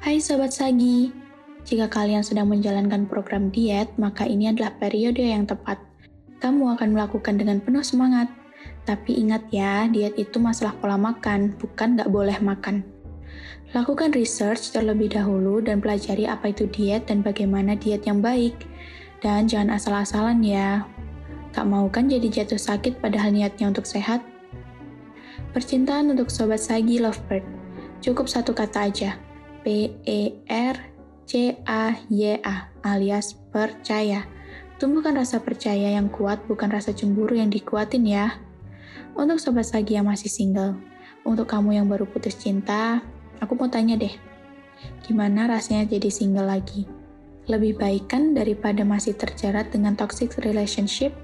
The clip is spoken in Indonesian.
Hai Sobat Sagi, jika kalian sedang menjalankan program diet, maka ini adalah periode yang tepat. Kamu akan melakukan dengan penuh semangat. Tapi ingat ya, diet itu masalah pola makan, bukan nggak boleh makan. Lakukan research terlebih dahulu dan pelajari apa itu diet dan bagaimana diet yang baik. Dan jangan asal-asalan ya. Gak mau kan jadi jatuh sakit padahal niatnya untuk sehat? Percintaan untuk Sobat Sagi Lovebird. Cukup satu kata aja. P-E-R-C-A-Y-A alias percaya. Tumbuhkan rasa percaya yang kuat, bukan rasa cemburu yang dikuatin ya. Untuk Sobat Sagi yang masih single, untuk kamu yang baru putus cinta, Aku mau tanya deh, gimana rasanya jadi single lagi? Lebih baik kan daripada masih terjerat dengan toxic relationship?